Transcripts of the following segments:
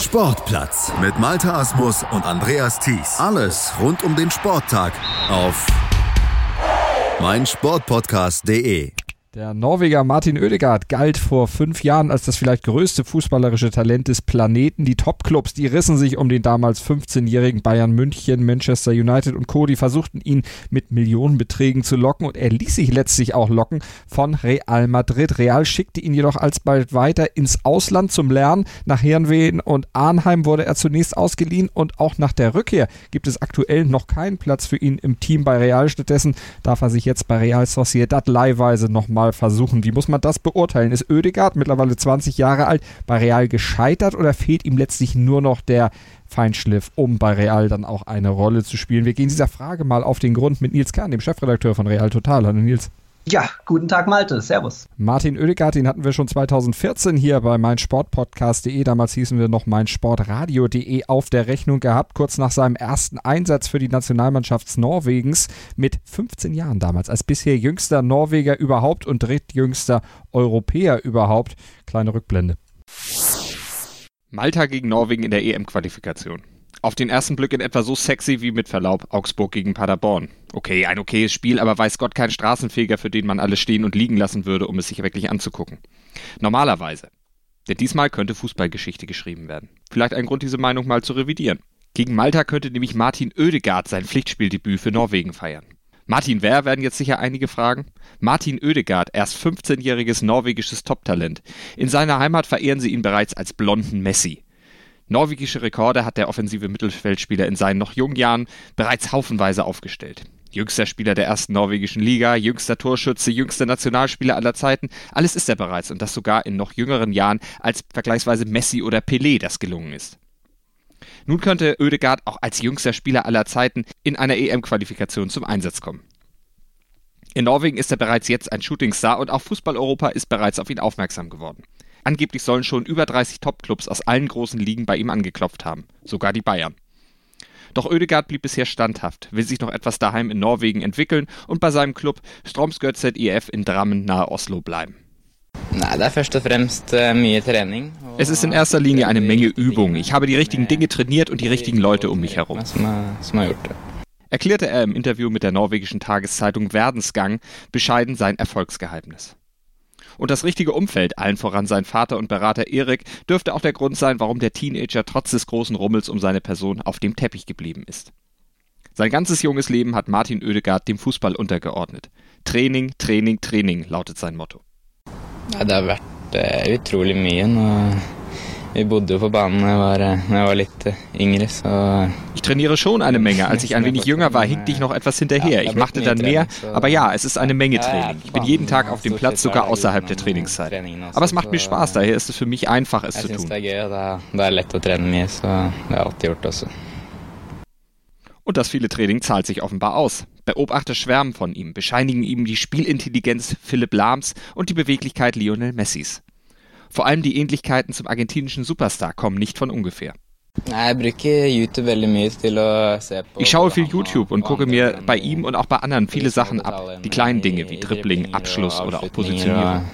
Sportplatz mit Malta Asmus und Andreas Thies. Alles rund um den Sporttag auf meinsportpodcast.de. Der Norweger Martin Oedegaard galt vor fünf Jahren als das vielleicht größte fußballerische Talent des Planeten. Die Topclubs, die rissen sich um den damals 15-jährigen Bayern München, Manchester United und Co. Die versuchten ihn mit Millionenbeträgen zu locken und er ließ sich letztlich auch locken von Real Madrid. Real schickte ihn jedoch alsbald weiter ins Ausland zum Lernen. Nach Herrenwehen und Arnheim wurde er zunächst ausgeliehen und auch nach der Rückkehr gibt es aktuell noch keinen Platz für ihn im Team bei Real. Stattdessen darf er sich jetzt bei Real Sociedad leihweise nochmal mal versuchen. Wie muss man das beurteilen? Ist Oedegaard mittlerweile 20 Jahre alt bei Real gescheitert oder fehlt ihm letztlich nur noch der Feinschliff, um bei Real dann auch eine Rolle zu spielen? Wir gehen dieser Frage mal auf den Grund mit Nils Kahn, dem Chefredakteur von Real Total. Hallo Nils. Ja, guten Tag Malte, Servus. Martin Oedegaard, den hatten wir schon 2014 hier bei meinsportpodcast.de, damals hießen wir noch meinsportradio.de auf der Rechnung gehabt, kurz nach seinem ersten Einsatz für die Nationalmannschaft Norwegens mit 15 Jahren damals, als bisher jüngster Norweger überhaupt und drittjüngster Europäer überhaupt. Kleine Rückblende. Malta gegen Norwegen in der EM-Qualifikation. Auf den ersten Blick in etwa so sexy wie mit Verlaub Augsburg gegen Paderborn. Okay, ein okayes Spiel, aber weiß Gott kein Straßenfeger, für den man alles stehen und liegen lassen würde, um es sich wirklich anzugucken. Normalerweise. Denn diesmal könnte Fußballgeschichte geschrieben werden. Vielleicht ein Grund, diese Meinung mal zu revidieren. Gegen Malta könnte nämlich Martin Oedegaard sein Pflichtspieldebüt für Norwegen feiern. Martin wer, werden jetzt sicher einige fragen. Martin Oedegaard, erst 15-jähriges norwegisches Toptalent. In seiner Heimat verehren sie ihn bereits als blonden Messi. Norwegische Rekorde hat der offensive Mittelfeldspieler in seinen noch jungen Jahren bereits haufenweise aufgestellt. Jüngster Spieler der ersten norwegischen Liga, jüngster Torschütze, jüngster Nationalspieler aller Zeiten, alles ist er bereits und das sogar in noch jüngeren Jahren als vergleichsweise Messi oder Pelé das gelungen ist. Nun könnte Oedegaard auch als jüngster Spieler aller Zeiten in einer EM-Qualifikation zum Einsatz kommen. In Norwegen ist er bereits jetzt ein Shootingstar und auch Fußball-Europa ist bereits auf ihn aufmerksam geworden. Angeblich sollen schon über 30 Topclubs aus allen großen Ligen bei ihm angeklopft haben, sogar die Bayern. Doch Oedegaard blieb bisher standhaft, will sich noch etwas daheim in Norwegen entwickeln und bei seinem Club Stromsgødset IF in Drammen nahe Oslo bleiben. Eh, es ist in erster Linie eine Menge Übung. Ich habe die richtigen Dinge trainiert und die richtigen Leute um mich herum. Erklärte er im Interview mit der norwegischen Tageszeitung Verdensgang bescheiden sein Erfolgsgeheimnis. Und das richtige Umfeld, allen voran sein Vater und Berater Erik, dürfte auch der Grund sein, warum der Teenager trotz des großen Rummels um seine Person auf dem Teppich geblieben ist. Sein ganzes junges Leben hat Martin Oedegaard dem Fußball untergeordnet. Training, Training, Training lautet sein Motto. Ja, det har vært eh, utrolig mye. Nå Vi bodde jo på banen da jeg var, jeg war litt yngre, så Ich trainiere schon eine Menge. Als ich ein wenig jünger war, hinkte ich noch etwas hinterher. Ich machte dann mehr, aber ja, es ist eine Menge Training. Ich bin jeden Tag auf dem Platz, sogar außerhalb der Trainingszeit. Aber es macht mir Spaß, daher ist es für mich einfach, es zu tun. Und das viele Training zahlt sich offenbar aus. Beobachter schwärmen von ihm, bescheinigen ihm die Spielintelligenz Philipp Lahms und die Beweglichkeit Lionel Messis. Vor allem die Ähnlichkeiten zum argentinischen Superstar kommen nicht von ungefähr. Ich schaue viel YouTube und gucke mir bei ihm und auch bei anderen viele Sachen ab. Die kleinen Dinge wie Dribbling, Abschluss oder auch Positionierung.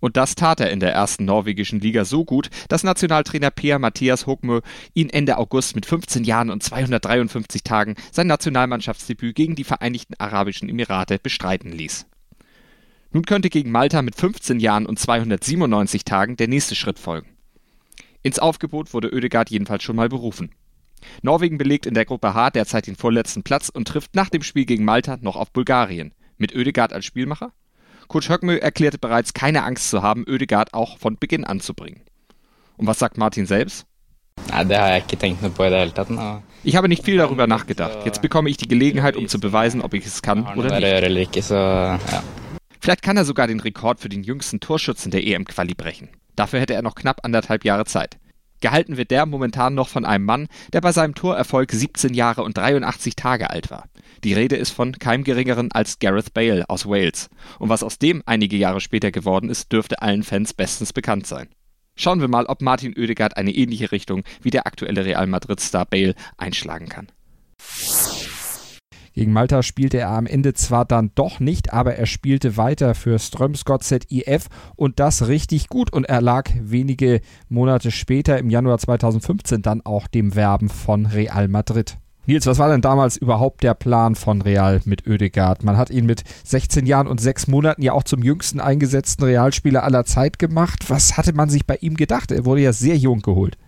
Und das tat er in der ersten norwegischen Liga so gut, dass Nationaltrainer Peer Mathias Hogmö ihn Ende August mit 15 Jahren und 253 Tagen sein Nationalmannschaftsdebüt gegen die Vereinigten Arabischen Emirate bestreiten ließ. Nun könnte gegen Malta mit 15 Jahren und 297 Tagen der nächste Schritt folgen. Ins Aufgebot wurde Oedegaard jedenfalls schon mal berufen. Norwegen belegt in der Gruppe H derzeit den vorletzten Platz und trifft nach dem Spiel gegen Malta noch auf Bulgarien. Mit Oedegaard als Spielmacher? Coach Höckmö erklärte bereits keine Angst zu haben, Oedegaard auch von Beginn anzubringen. Und was sagt Martin selbst? Ich habe nicht viel darüber nachgedacht. Jetzt bekomme ich die Gelegenheit, um zu beweisen, ob ich es kann oder nicht. Vielleicht kann er sogar den Rekord für den jüngsten Torschützen der EM-Quali brechen. Dafür hätte er noch knapp anderthalb Jahre Zeit. Gehalten wird der momentan noch von einem Mann, der bei seinem Torerfolg 17 Jahre und 83 Tage alt war. Die Rede ist von keinem geringeren als Gareth Bale aus Wales. Und was aus dem einige Jahre später geworden ist, dürfte allen Fans bestens bekannt sein. Schauen wir mal, ob Martin Oedegaard eine ähnliche Richtung wie der aktuelle Real Madrid-Star Bale einschlagen kann. Gegen Malta spielte er am Ende zwar dann doch nicht, aber er spielte weiter für Strömsgott ZIF und das richtig gut und er lag wenige Monate später im Januar 2015 dann auch dem Werben von Real Madrid. Nils, was war denn damals überhaupt der Plan von Real mit Oedegaard? Man hat ihn mit 16 Jahren und 6 Monaten ja auch zum jüngsten eingesetzten Realspieler aller Zeit gemacht. Was hatte man sich bei ihm gedacht? Er wurde ja sehr jung geholt.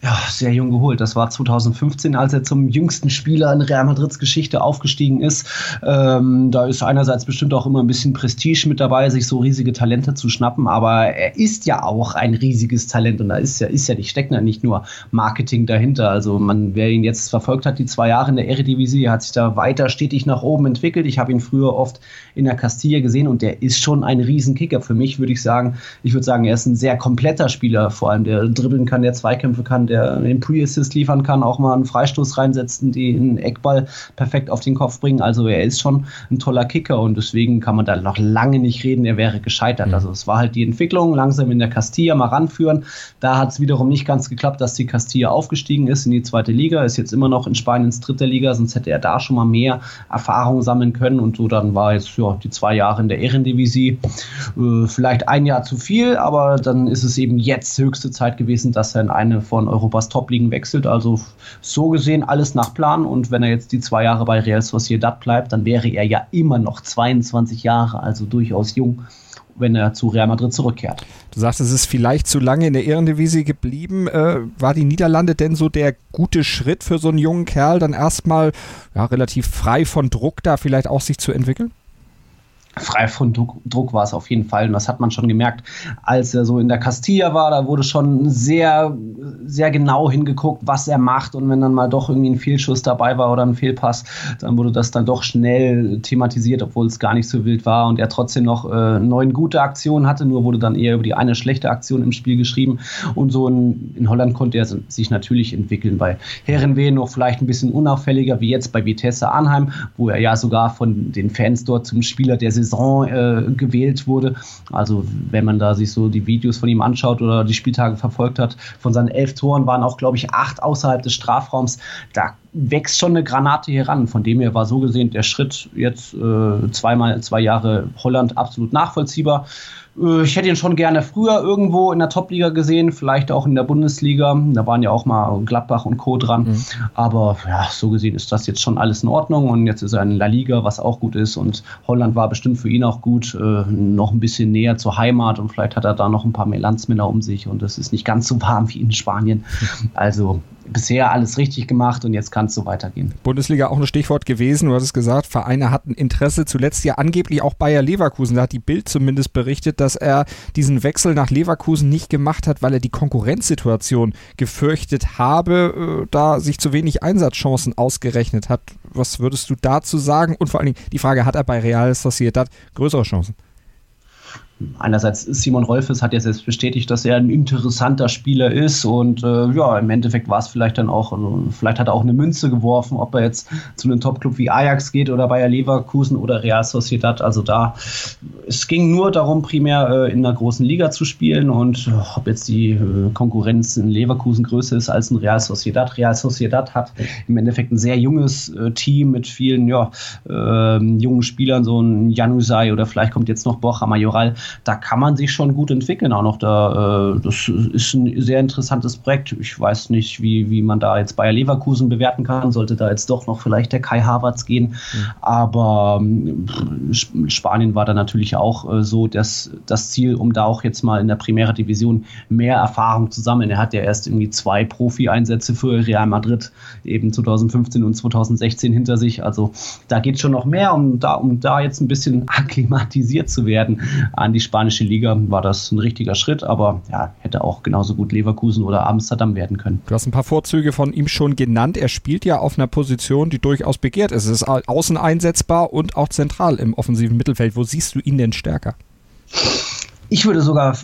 Ja, sehr jung geholt. Das war 2015, als er zum jüngsten Spieler in Real Madrids Geschichte aufgestiegen ist. Ähm, da ist einerseits bestimmt auch immer ein bisschen Prestige mit dabei, sich so riesige Talente zu schnappen, aber er ist ja auch ein riesiges Talent und da ist ja, ist ja nicht, steckt ja nicht nur Marketing dahinter. Also man, wer ihn jetzt verfolgt hat, die zwei Jahre in der Eredivisie, hat sich da weiter stetig nach oben entwickelt. Ich habe ihn früher oft in der Castilla gesehen und der ist schon ein Riesenkicker. Für mich würde ich sagen, ich würde sagen, er ist ein sehr kompletter Spieler, vor allem der dribbeln kann, der Zweikämpfe kann, der den Pre-Assist liefern kann, auch mal einen Freistoß reinsetzen, die einen Eckball perfekt auf den Kopf bringen. Also er ist schon ein toller Kicker und deswegen kann man da noch lange nicht reden, er wäre gescheitert. Mhm. Also es war halt die Entwicklung, langsam in der Castilla mal ranführen. Da hat es wiederum nicht ganz geklappt, dass die Castilla aufgestiegen ist in die zweite Liga, ist jetzt immer noch in Spaniens dritte Liga, sonst hätte er da schon mal mehr Erfahrung sammeln können und so dann war jetzt ja, die zwei Jahre in der Ehrendivisie äh, vielleicht ein Jahr zu viel, aber dann ist es eben jetzt höchste Zeit gewesen, dass er in eine von Europas Top-Ligen wechselt. Also so gesehen alles nach Plan. Und wenn er jetzt die zwei Jahre bei Real Sociedad bleibt, dann wäre er ja immer noch 22 Jahre, also durchaus jung wenn er zu Real Madrid zurückkehrt. Du sagst, es ist vielleicht zu lange in der Ehrendivisie geblieben. Äh, war die Niederlande denn so der gute Schritt für so einen jungen Kerl, dann erstmal ja, relativ frei von Druck da vielleicht auch sich zu entwickeln? Frei von Druck, Druck, war es auf jeden Fall. Und das hat man schon gemerkt, als er so in der Castilla war. Da wurde schon sehr, sehr genau hingeguckt, was er macht. Und wenn dann mal doch irgendwie ein Fehlschuss dabei war oder ein Fehlpass, dann wurde das dann doch schnell thematisiert, obwohl es gar nicht so wild war. Und er trotzdem noch äh, neun gute Aktionen hatte, nur wurde dann eher über die eine schlechte Aktion im Spiel geschrieben. Und so in, in Holland konnte er sich natürlich entwickeln. Bei Herrenwehen noch vielleicht ein bisschen unauffälliger, wie jetzt bei Vitesse Arnheim, wo er ja sogar von den Fans dort zum Spieler der Saison Saison äh, gewählt wurde. Also wenn man da sich so die Videos von ihm anschaut oder die Spieltage verfolgt hat, von seinen elf Toren waren auch, glaube ich, acht außerhalb des Strafraums. Da wächst schon eine Granate hier ran. Von dem her war so gesehen der Schritt jetzt äh, zweimal zwei Jahre Holland absolut nachvollziehbar. Äh, ich hätte ihn schon gerne früher irgendwo in der Top-Liga gesehen, vielleicht auch in der Bundesliga. Da waren ja auch mal Gladbach und Co. dran. Mhm. Aber ja, so gesehen ist das jetzt schon alles in Ordnung. Und jetzt ist er in La Liga, was auch gut ist. Und Holland war bestimmt für ihn auch gut. Äh, noch ein bisschen näher zur Heimat und vielleicht hat er da noch ein paar mehr Landsmänner um sich. Und es ist nicht ganz so warm wie in Spanien. Also bisher alles richtig gemacht und jetzt kann es so weitergehen. Bundesliga auch ein Stichwort gewesen. Du hattest gesagt, Vereine hatten Interesse. Zuletzt ja angeblich auch Bayer Leverkusen. Da hat die Bild zumindest berichtet, dass er diesen Wechsel nach Leverkusen nicht gemacht hat, weil er die Konkurrenzsituation gefürchtet habe, äh, da sich zu wenig Einsatzchancen ausgerechnet hat. Was würdest du dazu sagen? Und vor allen Dingen die Frage, hat er bei Real Sociedad größere Chancen? Einerseits Simon Rolfes hat ja selbst bestätigt, dass er ein interessanter Spieler ist und äh, ja, im Endeffekt war es vielleicht dann auch, also vielleicht hat er auch eine Münze geworfen, ob er jetzt zu einem Topclub wie Ajax geht oder Bayer Leverkusen oder Real Sociedad. Also da, es ging nur darum, primär äh, in einer großen Liga zu spielen und äh, ob jetzt die äh, Konkurrenz in Leverkusen größer ist als in Real Sociedad. Real Sociedad hat im Endeffekt ein sehr junges äh, Team mit vielen ja, ähm, jungen Spielern, so ein Janusai oder vielleicht kommt jetzt noch Borja Majoral da kann man sich schon gut entwickeln. Auch noch da, äh, das ist ein sehr interessantes Projekt. Ich weiß nicht, wie, wie man da jetzt Bayer Leverkusen bewerten kann. Sollte da jetzt doch noch vielleicht der Kai Havertz gehen. Mhm. Aber äh, Spanien war da natürlich auch äh, so dass das Ziel, um da auch jetzt mal in der Primera Division mehr Erfahrung zu sammeln. Er hat ja erst irgendwie zwei Profi-Einsätze für Real Madrid eben 2015 und 2016 hinter sich. Also da geht schon noch mehr, um da, um da jetzt ein bisschen akklimatisiert zu werden an die die spanische Liga war das ein richtiger Schritt, aber ja, hätte auch genauso gut Leverkusen oder Amsterdam werden können. Du hast ein paar Vorzüge von ihm schon genannt. Er spielt ja auf einer Position, die durchaus begehrt ist. Es ist außen einsetzbar und auch zentral im offensiven Mittelfeld. Wo siehst du ihn denn stärker? Ich würde sogar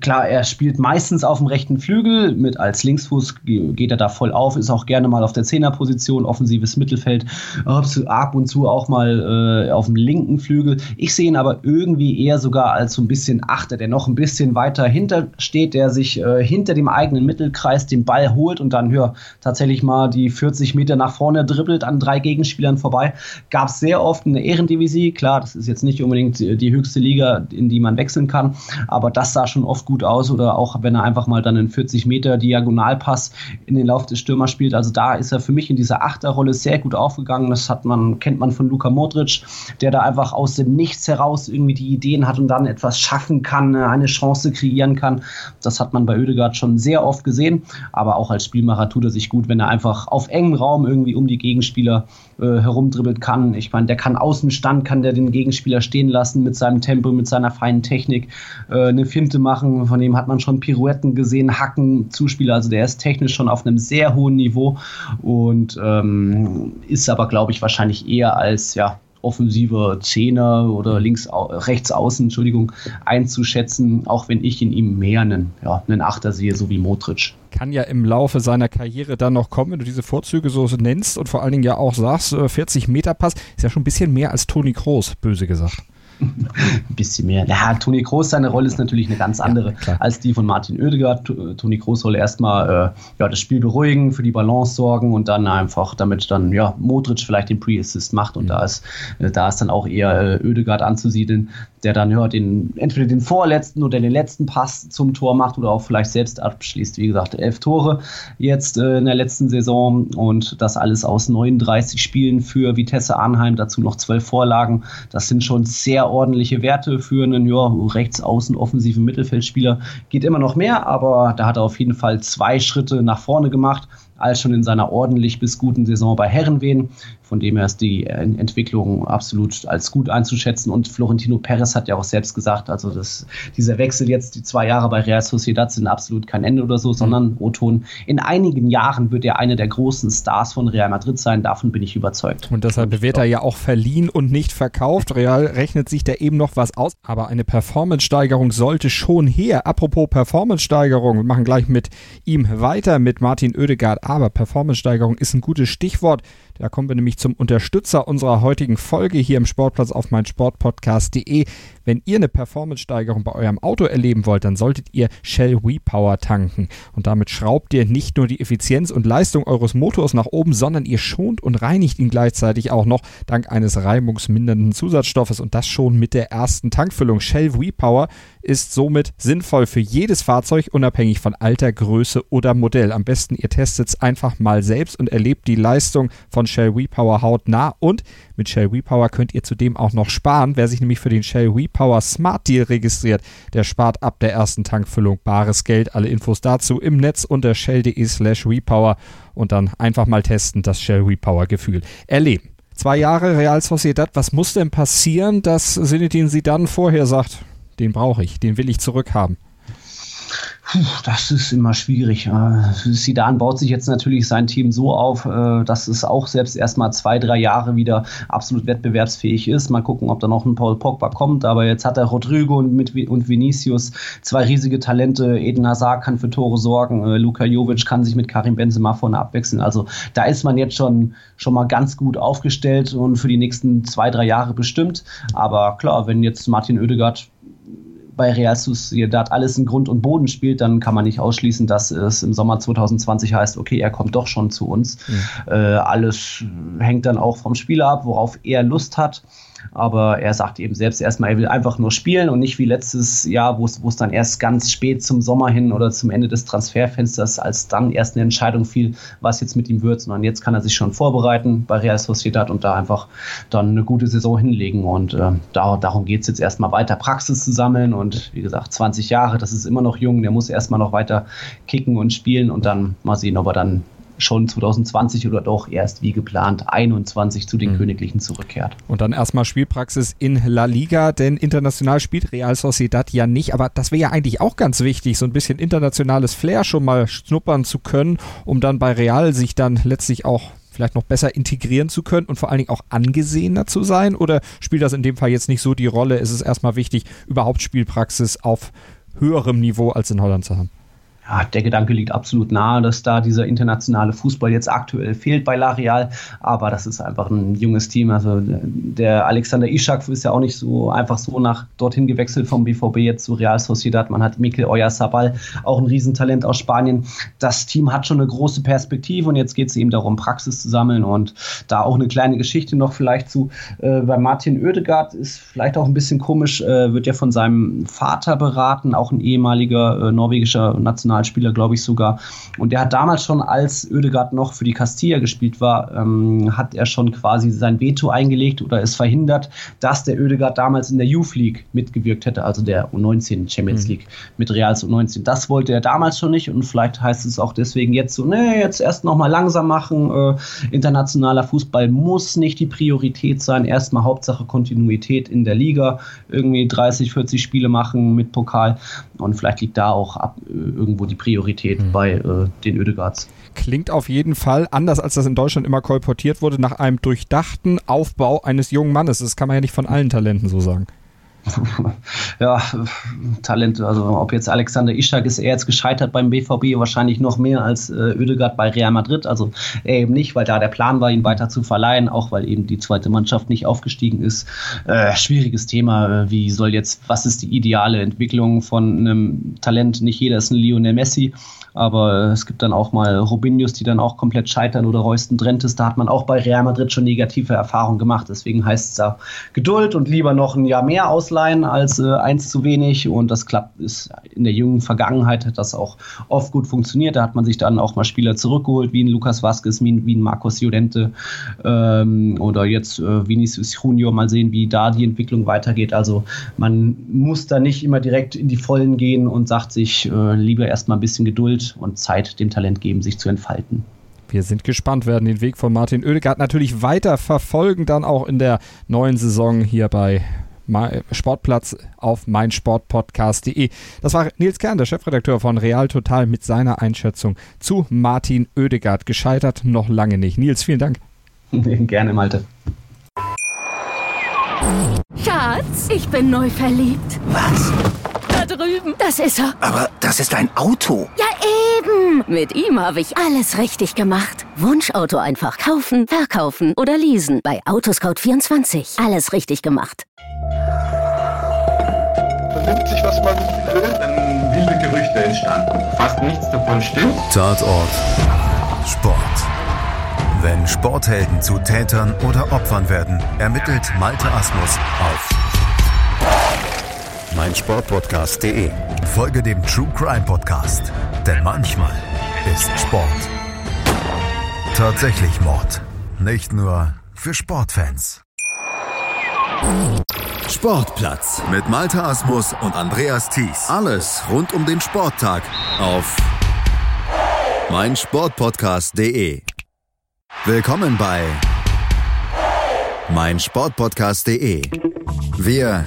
klar, er spielt meistens auf dem rechten Flügel, mit als Linksfuß geht er da voll auf, ist auch gerne mal auf der Zehnerposition, offensives Mittelfeld, ab und zu auch mal äh, auf dem linken Flügel. Ich sehe ihn aber irgendwie eher sogar als so ein bisschen Achter, der noch ein bisschen weiter hinter steht, der sich äh, hinter dem eigenen Mittelkreis den Ball holt und dann ja, tatsächlich mal die 40 Meter nach vorne dribbelt an drei Gegenspielern vorbei. Gab es sehr oft eine Ehrendivisie, klar, das ist jetzt nicht unbedingt die höchste Liga, in die man wechseln kann, aber das sah schon oft gut aus oder auch wenn er einfach mal dann einen 40 Meter Diagonalpass in den Lauf des Stürmers spielt. Also da ist er für mich in dieser Achterrolle sehr gut aufgegangen. Das hat man, kennt man von Luka Modric, der da einfach aus dem Nichts heraus irgendwie die Ideen hat und dann etwas schaffen kann, eine Chance kreieren kann. Das hat man bei Oedegaard schon sehr oft gesehen. Aber auch als Spielmacher tut er sich gut, wenn er einfach auf engem Raum irgendwie um die Gegenspieler äh, herumdribbelt kann. Ich meine, der kann Außenstand, kann der den Gegenspieler stehen lassen mit seinem Tempo, mit seiner feinen Technik, äh, eine Finte machen. Von dem hat man schon Pirouetten gesehen, Hacken, Zuspieler. Also der ist technisch schon auf einem sehr hohen Niveau und ähm, ist aber, glaube ich, wahrscheinlich eher als ja offensiver Zehner oder links, rechts außen, Entschuldigung, einzuschätzen, auch wenn ich in ihm mehr einen, ja, einen Achter sehe, so wie Modric kann ja im Laufe seiner Karriere dann noch kommen, wenn du diese Vorzüge so nennst und vor allen Dingen ja auch sagst, 40 äh, Meter Pass ist ja schon ein bisschen mehr als Toni Kroos, böse gesagt. ein bisschen mehr. Ja, Toni Kroos, seine Rolle ist natürlich eine ganz andere ja, als die von Martin Oedegaard. Toni Kroos soll erstmal äh, ja, das Spiel beruhigen, für die Balance sorgen und dann einfach, damit dann ja, Modric vielleicht den Pre-Assist macht und mhm. da, ist, äh, da ist dann auch eher äh, Oedegaard anzusiedeln, der dann ja, den, entweder den vorletzten oder den letzten Pass zum Tor macht oder auch vielleicht selbst abschließt. Wie gesagt, elf Tore jetzt äh, in der letzten Saison und das alles aus 39 Spielen für Vitesse Arnheim, dazu noch zwölf Vorlagen. Das sind schon sehr ordentliche Werte für einen ja, rechts außen offensiven Mittelfeldspieler. Geht immer noch mehr, aber da hat er auf jeden Fall zwei Schritte nach vorne gemacht als schon in seiner ordentlich bis guten Saison bei Herrenwehen. Von dem her ist die Entwicklung absolut als gut einzuschätzen. Und Florentino Perez hat ja auch selbst gesagt, also das, dieser Wechsel jetzt, die zwei Jahre bei Real Sociedad sind absolut kein Ende oder so, sondern Oton, in einigen Jahren wird er einer der großen Stars von Real Madrid sein. Davon bin ich überzeugt. Und deshalb wird er ja auch verliehen und nicht verkauft. Real rechnet sich da eben noch was aus. Aber eine Performance-Steigerung sollte schon her. Apropos Performance-Steigerung, wir machen gleich mit ihm weiter, mit Martin Oedegaard. Aber Performance-Steigerung ist ein gutes Stichwort. Da kommen wir nämlich zum Unterstützer unserer heutigen Folge hier im Sportplatz auf meinsportpodcast.de. Wenn ihr eine Performance-Steigerung bei eurem Auto erleben wollt, dann solltet ihr Shell WePower tanken. Und damit schraubt ihr nicht nur die Effizienz und Leistung eures Motors nach oben, sondern ihr schont und reinigt ihn gleichzeitig auch noch dank eines reibungsmindernden Zusatzstoffes und das schon mit der ersten Tankfüllung. Shell WePower ist somit sinnvoll für jedes Fahrzeug, unabhängig von Alter, Größe oder Modell. Am besten ihr testet es einfach mal selbst und erlebt die Leistung von Shell WePower hautnah und mit Shell WePower könnt ihr zudem auch noch sparen. Wer sich nämlich für den Shell WePower Smart Deal registriert, der spart ab der ersten Tankfüllung bares Geld. Alle Infos dazu im Netz unter shell.de slash WePower und dann einfach mal testen, das Shell WePower Gefühl erleben. Zwei Jahre Real Sociedad, was muss denn passieren, dass Sinedin sie dann vorher sagt, den brauche ich, den will ich zurückhaben? Puh, das ist immer schwierig. Sidan baut sich jetzt natürlich sein Team so auf, äh, dass es auch selbst erstmal zwei, drei Jahre wieder absolut wettbewerbsfähig ist. Mal gucken, ob da noch ein Paul Pogba kommt. Aber jetzt hat er Rodrigo und Vinicius zwei riesige Talente. Eden Hazard kann für Tore sorgen. Äh, Luka Jovic kann sich mit Karim Benzema vorne abwechseln. Also da ist man jetzt schon, schon mal ganz gut aufgestellt und für die nächsten zwei, drei Jahre bestimmt. Aber klar, wenn jetzt Martin Oedegaard bei Real Sociedad alles in Grund und Boden spielt, dann kann man nicht ausschließen, dass es im Sommer 2020 heißt, okay, er kommt doch schon zu uns. Mhm. Äh, alles hängt dann auch vom Spieler ab, worauf er Lust hat. Aber er sagt eben selbst erstmal, er will einfach nur spielen und nicht wie letztes Jahr, wo es dann erst ganz spät zum Sommer hin oder zum Ende des Transferfensters, als dann erst eine Entscheidung fiel, was jetzt mit ihm wird, sondern jetzt kann er sich schon vorbereiten bei Real Sociedad und da einfach dann eine gute Saison hinlegen. Und äh, da, darum geht es jetzt erstmal weiter, Praxis zu sammeln. Und wie gesagt, 20 Jahre, das ist immer noch jung, der muss erstmal noch weiter kicken und spielen und dann mal sehen, ob er dann schon 2020 oder doch erst wie geplant 21 zu den mhm. Königlichen zurückkehrt. Und dann erstmal Spielpraxis in La Liga, denn international spielt Real Sociedad ja nicht, aber das wäre ja eigentlich auch ganz wichtig, so ein bisschen internationales Flair schon mal schnuppern zu können, um dann bei Real sich dann letztlich auch vielleicht noch besser integrieren zu können und vor allen Dingen auch angesehener zu sein? Oder spielt das in dem Fall jetzt nicht so die Rolle? Ist es erstmal wichtig, überhaupt Spielpraxis auf höherem Niveau als in Holland zu haben? Ja, der Gedanke liegt absolut nahe, dass da dieser internationale Fußball jetzt aktuell fehlt bei La Real. Aber das ist einfach ein junges Team. Also der Alexander Ishak ist ja auch nicht so einfach so nach dorthin gewechselt vom BVB jetzt zu Real Sociedad. Man hat Mikel Oyarzabal, auch ein Riesentalent aus Spanien. Das Team hat schon eine große Perspektive und jetzt geht es eben darum, Praxis zu sammeln und da auch eine kleine Geschichte noch vielleicht zu. Äh, bei Martin Oedegaard ist vielleicht auch ein bisschen komisch, äh, wird ja von seinem Vater beraten, auch ein ehemaliger äh, norwegischer National Nationalspieler, glaube ich sogar. Und der hat damals schon, als Oedegaard noch für die Castilla gespielt war, ähm, hat er schon quasi sein Veto eingelegt oder es verhindert, dass der Oedegaard damals in der Youth League mitgewirkt hätte, also der U19 Champions mhm. League mit Reals U19. Das wollte er damals schon nicht und vielleicht heißt es auch deswegen jetzt so, nee, jetzt erst nochmal langsam machen. Äh, internationaler Fußball muss nicht die Priorität sein. Erstmal Hauptsache Kontinuität in der Liga. Irgendwie 30, 40 Spiele machen mit Pokal. Und vielleicht liegt da auch ab, äh, irgendwo die Priorität mhm. bei äh, den Ödegaards. Klingt auf jeden Fall anders, als das in Deutschland immer kolportiert wurde, nach einem durchdachten Aufbau eines jungen Mannes. Das kann man ja nicht von allen Talenten so sagen. ja, Talent, also ob jetzt Alexander Ishak ist er jetzt gescheitert beim BVB wahrscheinlich noch mehr als äh, Oedegaard bei Real Madrid. Also er eben nicht, weil da der Plan war, ihn weiter zu verleihen, auch weil eben die zweite Mannschaft nicht aufgestiegen ist. Äh, schwieriges Thema. Wie soll jetzt, was ist die ideale Entwicklung von einem Talent? Nicht jeder ist ein Lionel Messi, aber es gibt dann auch mal Robinius, die dann auch komplett scheitern oder Reusten Drentes. Da hat man auch bei Real Madrid schon negative Erfahrungen gemacht. Deswegen heißt es da Geduld und lieber noch ein Jahr mehr ausleihen als äh, eins zu wenig. Und das klappt, ist in der jungen Vergangenheit hat das auch oft gut funktioniert. Da hat man sich dann auch mal Spieler zurückgeholt, wie ein Lukas Vazquez, wie ein, wie ein Marcos Llorente ähm, oder jetzt äh, Vinicius Junior. Mal sehen, wie da die Entwicklung weitergeht. Also man muss da nicht immer direkt in die Vollen gehen und sagt sich äh, lieber erstmal ein bisschen Geduld und Zeit dem Talent geben, sich zu entfalten. Wir sind gespannt, werden den Weg von Martin Oedegaard natürlich weiter verfolgen, dann auch in der neuen Saison hier bei Sportplatz auf meinsportpodcast.de. Das war Nils Kern, der Chefredakteur von Real Total mit seiner Einschätzung zu Martin Oedegaard. Gescheitert noch lange nicht. Nils, vielen Dank. Gerne, Malte. Schatz, ich bin neu verliebt. Was? drüben. Das ist er. Aber das ist ein Auto. Ja, eben. Mit ihm habe ich alles richtig gemacht. Wunschauto einfach kaufen, verkaufen oder leasen. Bei Autoscout24. Alles richtig gemacht. Vernimmt sich, was man will, dann wilde Gerüchte entstanden. Fast nichts davon stimmt. Tatort. Sport. Wenn Sporthelden zu Tätern oder Opfern werden, ermittelt Malte Asmus auf meinsportpodcast.de. Folge dem True Crime Podcast, denn manchmal ist Sport tatsächlich Mord. Nicht nur für Sportfans. Sportplatz mit Malte Asmus und Andreas Thies. Alles rund um den Sporttag auf meinsportpodcast.de. Willkommen bei meinsportpodcast.de. Wir